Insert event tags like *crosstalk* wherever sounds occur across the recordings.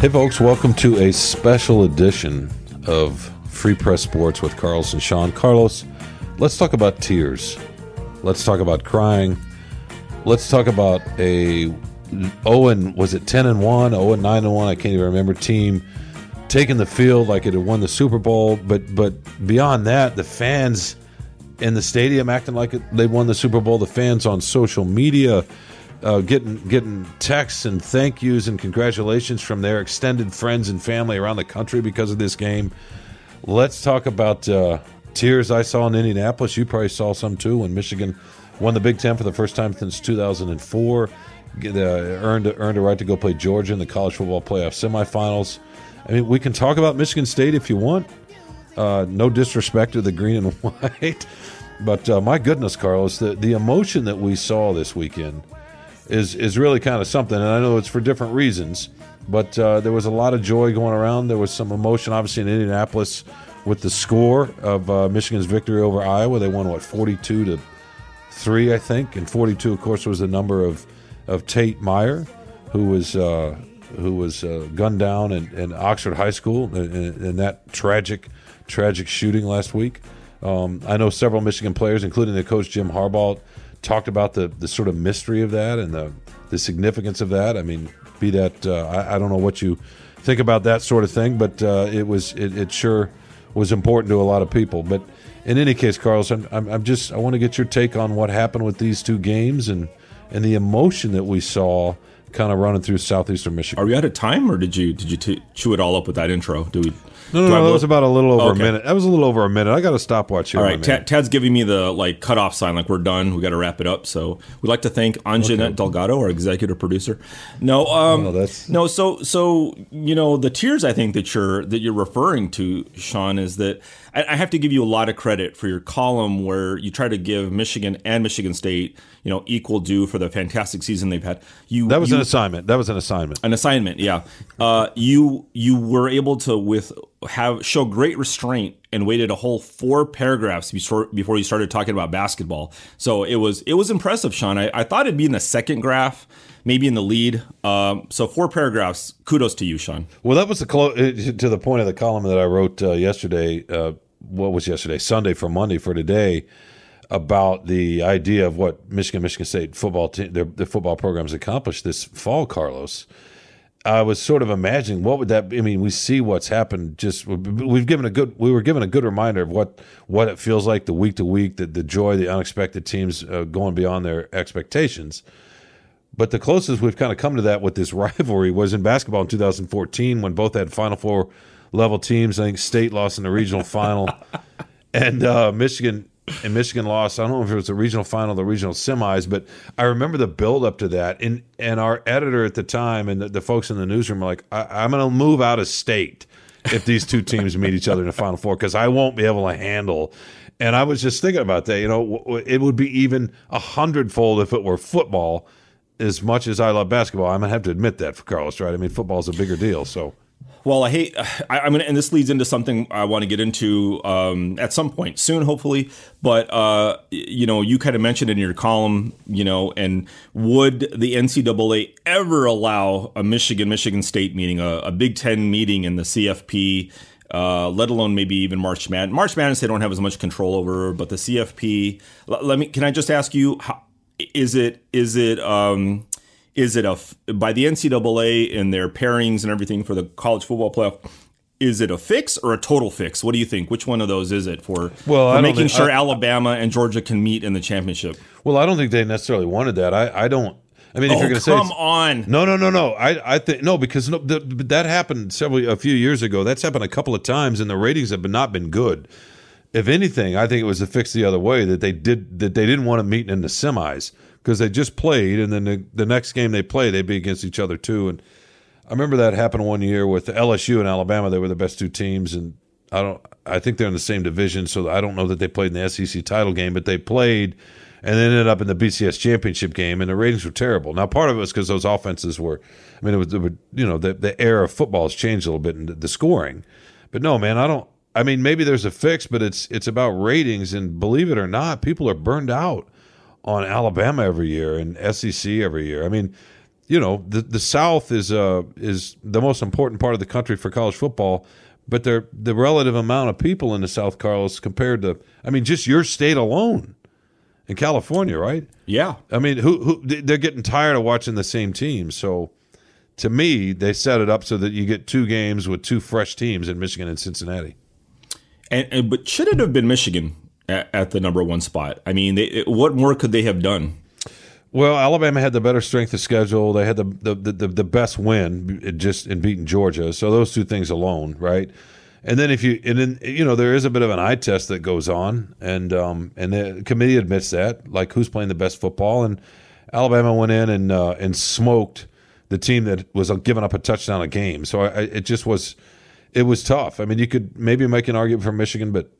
Hey, folks, welcome to a special edition of Free Press Sports with Carlos and Sean. Carlos, let's talk about tears. Let's talk about crying. Let's talk about a oh Owen was it ten and one, oh and nine and one, I can't even remember team taking the field like it had won the Super Bowl, but but beyond that, the fans in the stadium acting like they won the Super Bowl, the fans on social media uh, getting getting texts and thank yous and congratulations from their extended friends and family around the country because of this game. Let's talk about uh, tears I saw in Indianapolis. You probably saw some too when Michigan won the Big Ten for the first time since 2004. Uh, earned earned a right to go play Georgia in the college football playoff semifinals. I mean, we can talk about Michigan State if you want. Uh, no disrespect to the green and *laughs* white, but uh, my goodness, Carlos, the the emotion that we saw this weekend is is really kind of something. And I know it's for different reasons, but uh, there was a lot of joy going around. There was some emotion, obviously, in Indianapolis with the score of uh, Michigan's victory over Iowa. They won what forty two to three, I think, and forty two, of course, was the number of of Tate Myre, who was. Uh, who was uh, gunned down in, in, Oxford High School in, in, that tragic, tragic shooting last week. Um, I know several Michigan players, including the coach Jim Harbaugh, talked about the the sort of mystery of that and the the significance of that. I mean, be that uh, I, I, don't know what you think about that sort of thing, but uh, it was it, it, sure was important to a lot of people. But in any case, Carlos, I'm, I'm, I'm just I want to get your take on what happened with these two games and and the emotion that we saw kind of running through southeastern Michigan. Are we out of time, or did you did you t- chew it all up with that intro? Do we? No, no, no. That was about a little over okay. a minute. That was a little over a minute. I got a stopwatch here. All right, Tad, Tad's giving me the like cutoff sign, like we're done. We got to wrap it up. So we'd like to thank Anjanette okay. Delgado, our executive producer. No, um, oh, that's... no. So, so you know, the tears I think that you're that you're referring to, Sean, is that I, have to give you a lot of credit for your column where you try to give Michigan and Michigan State, you know, equal due for the fantastic season they've had. You that was you, an assignment. That was an assignment. An assignment, yeah. Uh, you you were able to with have show great restraint and waited a whole four paragraphs before before you started talking about basketball. So it was it was impressive, Sean. I, I thought it'd be in the second graph maybe in the lead. Um, so four paragraphs. Kudos to you, Sean. Well, that was the clo- to the point of the column that I wrote uh, yesterday. Uh, what was yesterday? Sunday for Monday for today about the idea of what Michigan Michigan State football team their, their football programs accomplished this fall. Carlos. I was sort of imagining what would that. I mean, we see what's happened. Just we've given a good. We were given a good reminder of what what it feels like the week to week, the the joy, the unexpected teams uh, going beyond their expectations. But the closest we've kind of come to that with this *laughs* rivalry was in basketball in 2014 when both had Final Four level teams. I think State lost in the regional final, *laughs* and uh, Michigan and Michigan lost. I don't know if it was the regional final, the regional semis, but I remember the build up to that. And and our editor at the time and the, the folks in the newsroom were like, I, am going to move out of state if these two teams meet each other in the final four because I won't be able to handle. And I was just thinking about that. You know, it would be even a hundredfold if it were football as much as I love basketball, I'm gonna have to admit that for Carlos, right? I mean, football is a bigger deal, so. Well, I hate. *sighs* I, am gonna, and this leads into something I want to get into um, at some point soon, hopefully. But uh, you know, you kind of mentioned in your column, you know, and would the NCAA ever allow a Michigan Michigan State meeting, a, a Big Ten meeting in the CFP? Uh, let alone maybe even March Madness. March Madness they don't have as much control over, but the CFP. let me. Can I just ask you how, is it is it um, is it a by the NCAA and their pairings and everything for the college football playoff? Is it a fix or a total fix? What do you think? Which one of those is it for, well, for making think, sure I, Alabama and Georgia can meet in the championship? Well, I don't think they necessarily wanted that. I, I don't. I mean, if Oh, you're going to say come on. no, no, no, no. I, I think no because no, the, that happened several a few years ago. That's happened a couple of times, and the ratings have been, not been good. If anything, I think it was a fix the other way that they did that they didn't want to meet in the semis because they just played, and then the, the next game they play, they'd be against each other too. And I remember that happened one year with LSU and Alabama. They were the best two teams, and I don't. I think they're in the same division, so I don't know that they played in the SEC title game, but they played and they ended up in the BCS championship game, and the ratings were terrible. Now, part of it was because those offenses were. I mean, it was, it would, you know the the era of football has changed a little bit in the, the scoring, but no, man, I don't. I mean, maybe there's a fix, but it's it's about ratings, and believe it or not, people are burned out on Alabama every year and SEC every year. I mean, you know, the the South is uh is the most important part of the country for college football, but they're the relative amount of people in the South, Carlos, compared to I mean, just your state alone in California, right? Yeah. I mean, who who they're getting tired of watching the same team. So to me, they set it up so that you get two games with two fresh teams in Michigan and Cincinnati. And, and but should it have been Michigan at, at the number one spot? I mean, they, what more could they have done? Well, Alabama had the better strength of schedule. They had the the, the, the best win just in beating Georgia. So those two things alone, right? And then if you and then you know there is a bit of an eye test that goes on, and um and the committee admits that, like who's playing the best football, and Alabama went in and uh, and smoked the team that was giving up a touchdown a game. So I, I, it just was it was tough. I mean, you could maybe make an argument for Michigan, but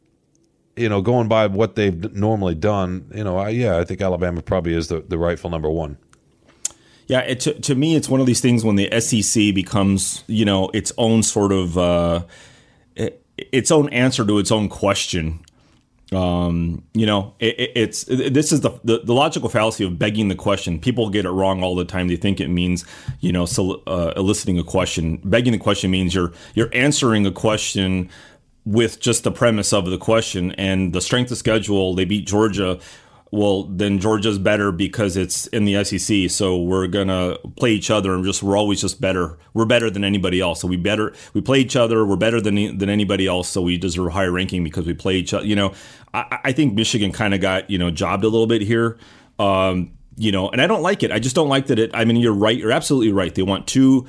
you know, going by what they've normally done, you know, I, yeah, I think Alabama probably is the, the rightful number one. Yeah, it, to, to me, it's one of these things when the SEC becomes, you know, its own sort of uh, it, its own answer to its own question. Um, you know, it, it, it's this is the, the, the logical fallacy of begging the question. People get it wrong all the time. They think it means, you know, uh, eliciting a question. Begging the question means you're you're answering a question with just the premise of the question and the strength of schedule. They beat Georgia. Well, then Georgia's better because it's in the SEC. So we're gonna play each other and just we're always just better. We're better than anybody else. So we better we play each other. We're better than than anybody else. So we deserve a higher ranking because we play each other. You know, I, I think Michigan kind of got you know jobbed a little bit here. Um, you know, and I don't like it. I just don't like that it. I mean, you're right. You're absolutely right. They want two.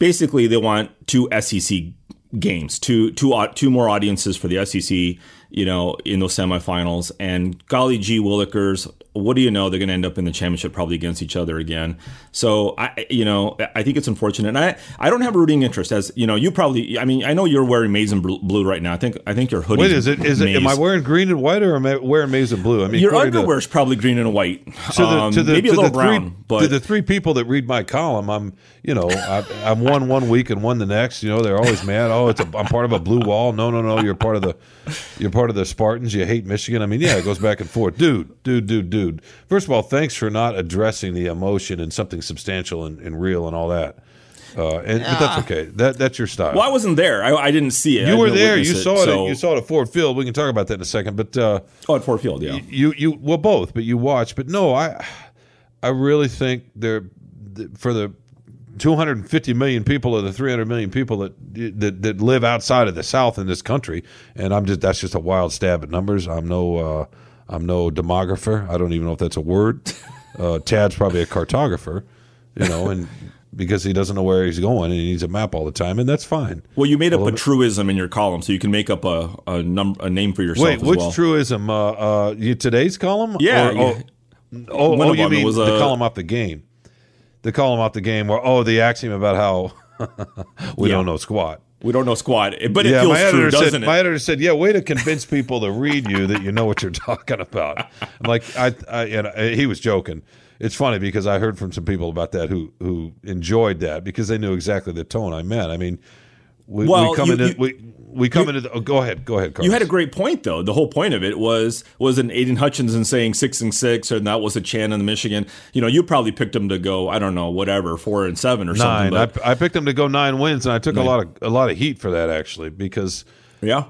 Basically, they want two SEC games, two two two more audiences for the SEC. You know, in those semifinals, and golly gee, Willikers, what do you know? They're going to end up in the championship probably against each other again. So I, you know, I think it's unfortunate. And I, I don't have a rooting interest, as you know. You probably, I mean, I know you're wearing maize and blue right now. I think, I think your hoodie. Wait, is it is it? Am I wearing green and white or am I wearing maize and blue? I mean, your underwear underwear's probably green and white. to the, Um, to the, maybe to a little brown, three, but to the three people that read my column, I'm you know I, I'm one one week and one the next. You know they're always mad. Oh, it's a, I'm part of a blue wall. No, no, no. You're part of the you're part of the Spartans. You hate Michigan. I mean, yeah, it goes back and forth, dude, dude, dude, dude. First of all, thanks for not addressing the emotion and something substantial and, and real and all that. Uh, and but that's okay. That that's your style. well, I wasn't there. I, I didn't see it. I you were there. witness You saw it. so- at, you saw it at Ford Field. We can talk about that in a second. But uh, Oh, at Ford Field, yeah. you you well both, but you watched. But no, I I really think they're for the 250 million people or the 300 million people that that that live outside of the South in this country, and I'm just that's just a wild stab at numbers. I'm no uh, I'm no demographer. I don't even know if that's a word. *laughs* Uh, Tad's probably a cartographer, you know, and because he doesn't know where he's going and he needs a map all the time, and that's fine. Well, you made up a truism in your column, so you can make up a a, num- a name for yourself Wait, which well. truism? Uh, uh, you, today's column? Yeah, Or- yeah. oh, oh, oh, you mean was, the uh, column off the game? The column off the game where oh, the axiom about how *laughs* we Yeah. don't know squat. We don't know squat, but it yeah, feels my true, doesn't said. it? My editor said, "Yeah, way to convince people to read you that you know what you're *laughs* talking about." I'm like, I, I, you know, he was joking. It's funny because I heard from some people about that who who enjoyed that because they knew exactly the tone I meant. I mean, we, Well, we come you- into you- we we come into. The, oh, go ahead, go ahead, Carlos. you had a great point, though. The whole point of it was was an Aidan Hutchinson saying six and six, and that was a Chan in the Michigan. You know, you probably picked him to go, I don't know, whatever, four and seven or nine. something. But, I, I picked them to go nine wins, and I took a lot of a lot of heat for that actually because yeah.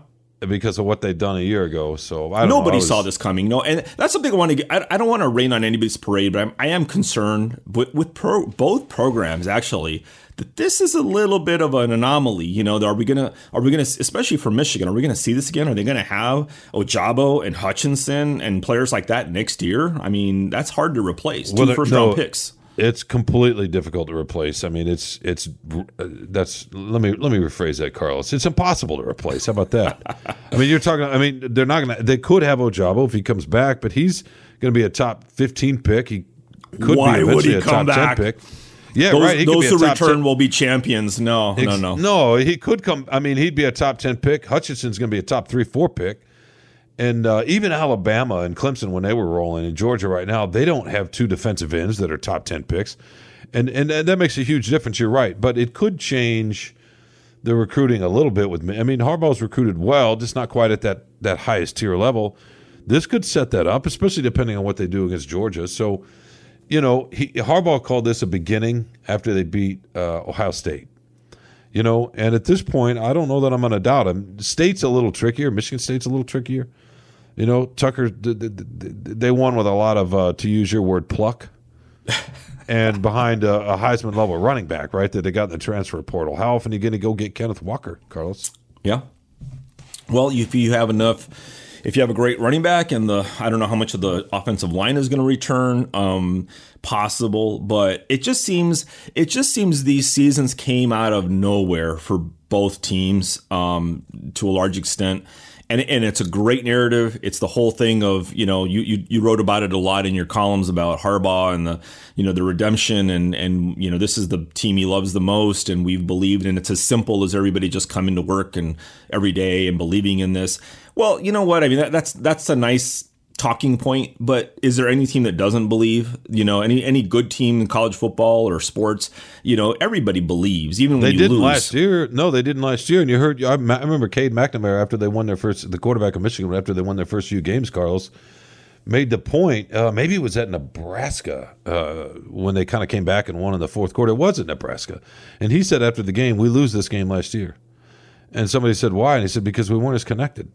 Because of what they'd done a year ago. So I don't know, Nobody was- saw this coming. No, and that's something I want to get. I, I don't want to rain on anybody's parade, but I'm, I am concerned with, with pro, both programs actually that this is a little bit of an anomaly. You know, are we gonna are we gonna especially for Michigan? Are we gonna see this again? Are they gonna have Ojabo and Hutchinson and players like that next year? I mean, that's hard to replace. Two Well, first no, round picks. It's completely difficult to replace. I mean, it's it's uh, that's let me let me rephrase that, Carlos. It's impossible to replace. How about that? I mean, you're talking. I mean, they're not gonna. They could have Ojabo if he comes back, but he's going to be a top 15 pick. He could Why be would he a come top back? 10 pick. Yeah, Those, right. He those who return 10 will be champions. No, no, no. No, he could come. I mean, he'd be a top 10 pick. Hutchinson's going to be a top three, four pick. And uh, even Alabama and Clemson, when they were rolling, in Georgia right now, they don't have two defensive ends that are top 10 picks. And, and, and that makes a huge difference. You're right. But it could change the recruiting a little bit with me. I mean, Harbaugh's recruited well, just not quite at that, that highest tier level. This could set that up, especially depending on what they do against Georgia. So, you know, he, Harbaugh called this a beginning after they beat uh, Ohio State. You know, and at this point, I don't know that I'm going to doubt him. State's a little trickier. Michigan State's a little trickier. You know, Tucker, th- th- th- they won with a lot of, uh, to use your word, pluck. *laughs* and behind a, a Heisman level running back, right, that they got in the transfer portal. How often are you going to go get Kenneth Walker, Carlos? Yeah. Well, if you have enough, if you have a great running back and the, I don't know how much of the offensive line is going to return, um, possible, but it just seems, it just seems these seasons came out of nowhere for both teams, um, to a large extent. And, and it's a great narrative. It's the whole thing of you know you, you you wrote about it a lot in your columns about Harbaugh and the you know the redemption and and you know this is the team he loves the most and we've believed and it's as simple as everybody just coming to work and every day and believing in this. Well, you know what I mean that, that's that's a nice talking point, but is there any team that doesn't believe? You know, any any good team in college football or sports, you know, everybody believes, even when They you didn't lose. last year. No, they didn't last year. And you heard, I, I remember Cade McNamara after they won their first, the quarterback of Michigan, after they won their first few games, Carlos, made the point. Uh, maybe it was at Nebraska uh, when they kind of came back and won in the fourth quarter. It was at Nebraska. And he said after the game, we lose this game last year. And somebody said, why? And he said, because we weren't as connected.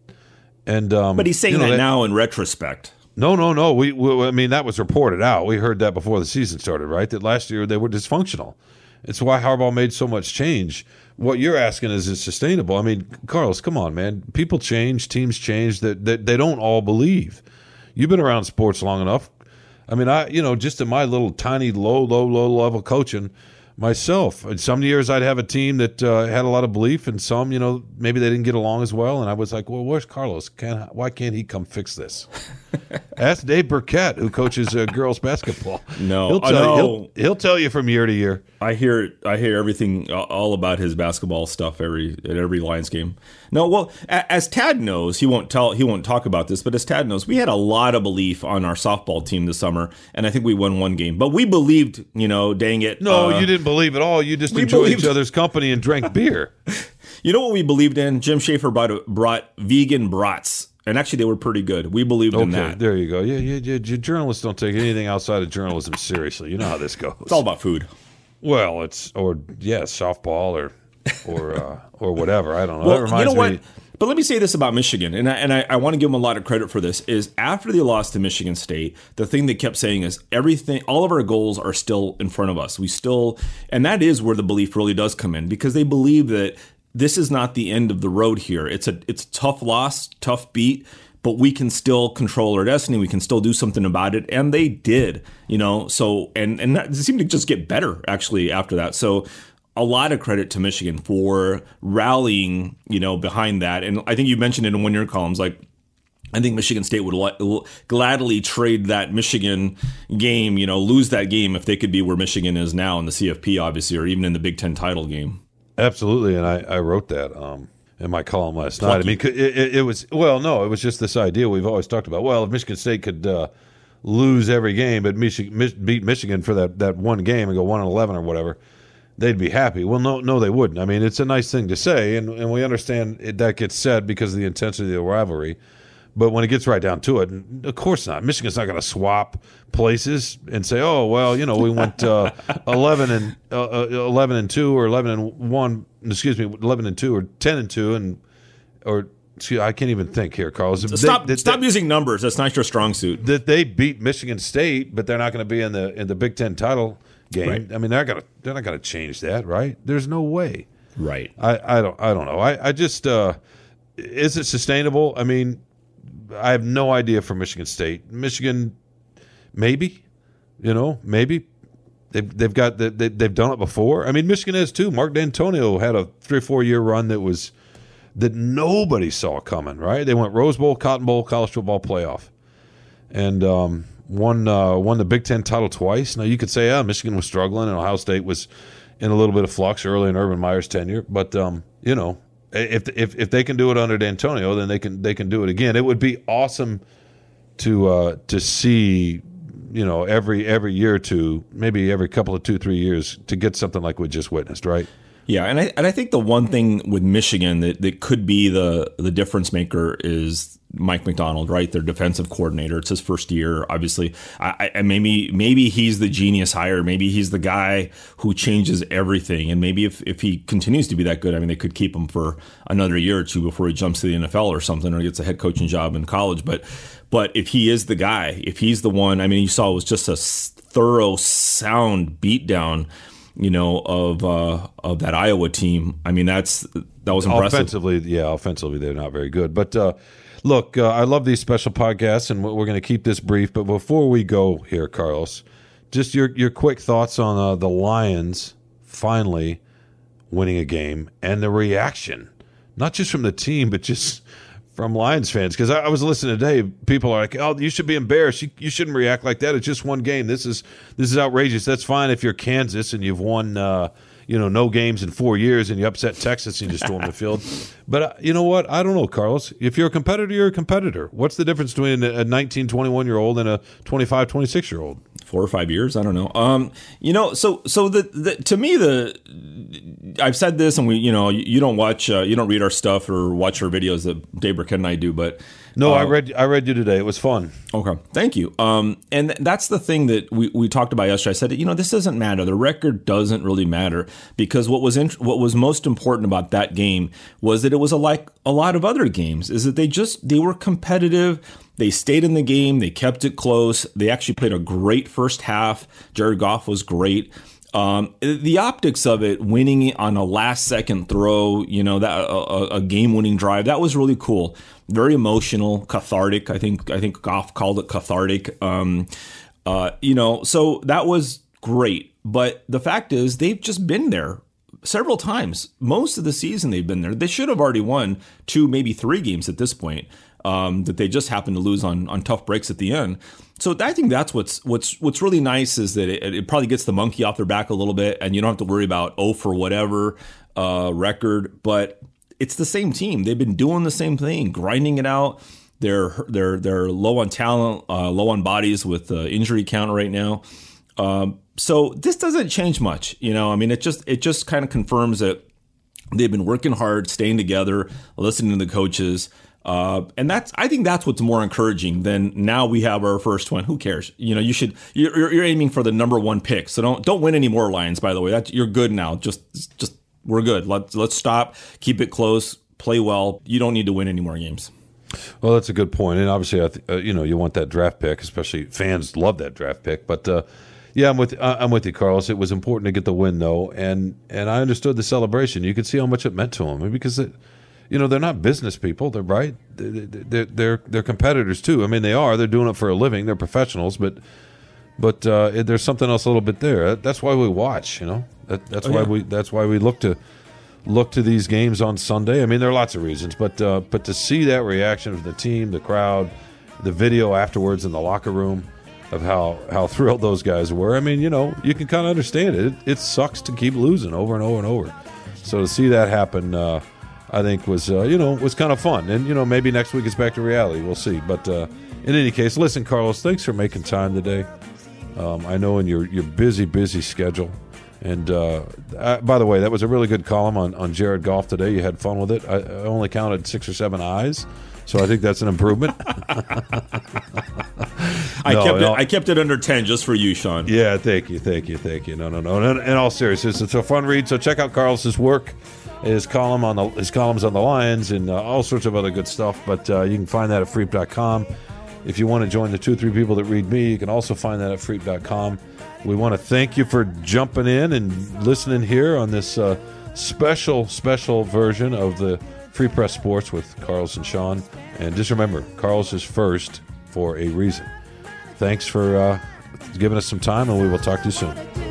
And um, But he's saying you know, that now in retrospect. No, no, no. We, we, I mean, that was reported out. We heard that before the season started, right? That last year they were dysfunctional. It's why Harbaugh made so much change. What you're asking is, is sustainable? I mean, Carlos, come on, man. People change, teams change. That that they don't all believe. You've been around sports long enough. I mean, I, you know, just in my little tiny, low, low, low level coaching myself. And some years I'd have a team that uh, had a lot of belief, and some, you know, maybe they didn't get along as well. And I was like, well, where's Carlos? Can why can't he come fix this? *laughs* Ask Dave Birkett, who coaches uh, girls basketball. No, he'll tell, you, he'll, he'll tell you from year to year. I hear I hear everything all about his basketball stuff every at every Lions game. No, well, as Tad knows, he won't tell he won't talk about this, but as Tad knows, we had a lot of belief on our softball team this summer, and I think we won one game. But we believed, you know, dang it. No, uh, you didn't believe at all. You just enjoyed believed- each other's company and drank beer. *laughs* You know what we believed in? Jim Schaefer brought brought vegan brats, and actually they were pretty good. We believed in that. there you go. Yeah, yeah, yeah. Journalists don't take anything outside of journalism seriously. You know how this goes. It's all about food. Well, it's or yeah, softball or or uh, or whatever. I don't know. that Well, reminds you know what? me. But let me say this about Michigan, and I, and I, I want to give them a lot of credit for this. Is after they lost to Michigan State, the thing they kept saying is everything, all of our goals are still in front of us. We still, and that is where the belief really does come in because they believe that this is not the end of the road here. It's a it's a tough loss, tough beat, but we can still control our destiny. We can still do something about it, and they did. You know, so and and that, seemed to just get better actually after that. So a lot of credit to Michigan for rallying, you know, behind that. And I think you mentioned it in one of your columns, like. I think Michigan State would gladly trade that Michigan game, you know, lose that game if they could be where Michigan is now in the CFP, obviously, or even in the Big Ten title game. Absolutely, and I, I wrote that um, in my column last night. I mean, it, it, it was well, no, it was just this idea we've always talked about. Well, if Michigan State could uh, lose every game, but Michigan Mich- beat Michigan for that, that one game and go one and eleven or whatever, they'd be happy. Well, no, no, they wouldn't. I mean, it's a nice thing to say, and, and we understand it, that gets said because of the intensity of the rivalry. But when it gets right down to it, of course not. Michigan's not going to swap places and say, "Oh, well, you know, we went uh, *laughs* eleven and uh, uh, eleven and two, or eleven and one. Excuse me, eleven and two, or ten and two, and or excuse, I can't even think here, Carlos. They- Stop, they- stop they- using numbers. That's not your strong suit. that they beat Michigan State, but they're not going to be in the in the Big Ten title game. Right. I mean, they're gonna they're not going to change that, right? There's no way. Right. I, I don't I don't know. I I just uh, is it sustainable? I mean, I have no idea for Michigan State. Michigan, maybe, you know, maybe They've they've got the, they, they've done it before. I mean, Michigan has too. Mark Dantonio had a three or four year run that was that nobody saw coming. Right? They went Rose Bowl, Cotton Bowl, college football playoff, and um, won uh, won the Big Ten title twice. Now you could say, yeah, Michigan was struggling, and Ohio State was in a little bit of flux early in Urban Meyer's tenure. But um, you know, if if if they can do it under Dantonio, then they can they can do it again. It would be awesome to uh, to see you know every every year two, maybe every couple of two three years, to get something like we just witnessed, right? Yeah, and I and I think the one thing with Michigan that, that could be the the difference maker is Mike Macdonald, right? Their defensive coordinator. It's his first year, obviously. I, I maybe maybe he's the genius hire. Maybe he's the guy who changes everything. And maybe if, if he continues to be that good, I mean, they could keep him for another year or two before he jumps to the NFL or something, or gets a head coaching job in college. But but if he is the guy, if he's the one, I mean, you saw it was just a thorough, sound beatdown you know, of uh, of that Iowa team. I mean, that's that was impressive. Offensively, yeah, offensively they're not very good. But uh, look, uh, I love these special podcasts, and we're going to keep this brief. But before we go here, Carlos, just your your quick thoughts on uh, the Lions finally winning a game and the reaction, not just from the team, but just from Lions fans because I, I, was listening today. People are like, "Oh, you should be embarrassed. You, you shouldn't react like that. It's just one game. This is this is outrageous. That's fine if you're Kansas and you've won, uh, you know, no games in four years and you upset Texas and you storm the field. But uh, you know what? I don't know, Carlos. If you're a competitor, you're a competitor. What's the difference between a 19, 21 year old and a 25, 26 year old? Four or five years. I don't know. Um, you know, so so the, the to me the I've said this, and we you know you, you don't watch uh, you don't read our stuff or watch our videos that Dave Birkett and I do, but no, uh, I read I read you today. It was fun. Okay, thank you. Um, and that's the thing that we, we talked about yesterday. I said, you know, this doesn't matter. The record doesn't really matter because what was in, what was most important about that game was that it was a, like a lot of other games. Is that they just they were competitive. They stayed in the game. They kept it close. They actually played a great first half. Jared Goff was great. Um, the optics of it, winning on a last second throw, you know, that a, a game winning drive, that was really cool. Very emotional, cathartic. I think I think Goff called it cathartic. Um, uh, you know, so that was great. But the fact is, they've just been there several times. Most of the season they've been there. They should have already won two, maybe three games at this point. Um, that they just happened to lose on on tough breaks at the end. So I think that's what's what's what's really nice is that it, it, probably gets the monkey off their back a little bit, and you don't have to worry about oh for whatever uh, record. But it's the same team; they've been doing the same thing, grinding it out. They're they're they're low on talent, uh, low on bodies with uh, injury count right now. Um, so this doesn't change much, you know. I mean, it just it just kind of confirms that they've been working hard, staying together, listening to the coaches. Uh, and that's I think that's what's more encouraging than now we have our first one. Who cares? You know, you should you're, you're aiming for the number one pick. So don't don't win any more Lions. By the way, that you're good now. Just just we're good. Let's let's stop. Keep it close. Play well. You don't need to win any more games. Well, that's a good point, and obviously, I th- uh, you know, you want that draft pick, especially fans love that draft pick. But uh, yeah, I'm with uh, I'm with you, Carlos. It was important to get the win, though, and and I understood the celebration. You could see how much it meant to him because it you know they're not business people. They're right? They're, they're they're competitors too. I mean they are. They're doing it for a living. They're professionals but but uh, there's something else a little bit there. That's why we watch you know? That, that's oh, why yeah. we that's why we look to look to these games on sunday. I mean there are lots of reasons but uh, but to see that reaction of the team the crowd the video afterwards in the locker room of how how *laughs* thrilled those guys were i mean you know you can kind of understand it. it it sucks to keep losing over and over and over. So to see that happen uh, I think was uh, you know was kind of fun, and you know maybe next week it's back to reality. We'll see. But uh, in any case, listen, Carlos, thanks for making time today. Um, I know in your your busy busy schedule, and uh, I, by the way, that was a really good column on on Jared Goff today. You had fun with it. I, I only counted six or seven eyes. So I think that's an improvement. *laughs* *laughs* I no, kept it. I kept it under ten just for you, Sean. Yeah, thank you, thank you, thank you. No, no, no. In, in all seriousness, it's a fun read. So check out Carlos's work his column on the his columns on the Lions and uh, all sorts of other good stuff. But uh, you can find that at freep.com. If you want to join the two three people that read me, you can also find that at freep.com. We want to thank you for jumping in and listening here on this uh, special, special version of the Free Press Sports with Carlos and Sean. And just remember, Carlos is first for a reason. Thanks for uh, giving us some time, and we will talk to you soon.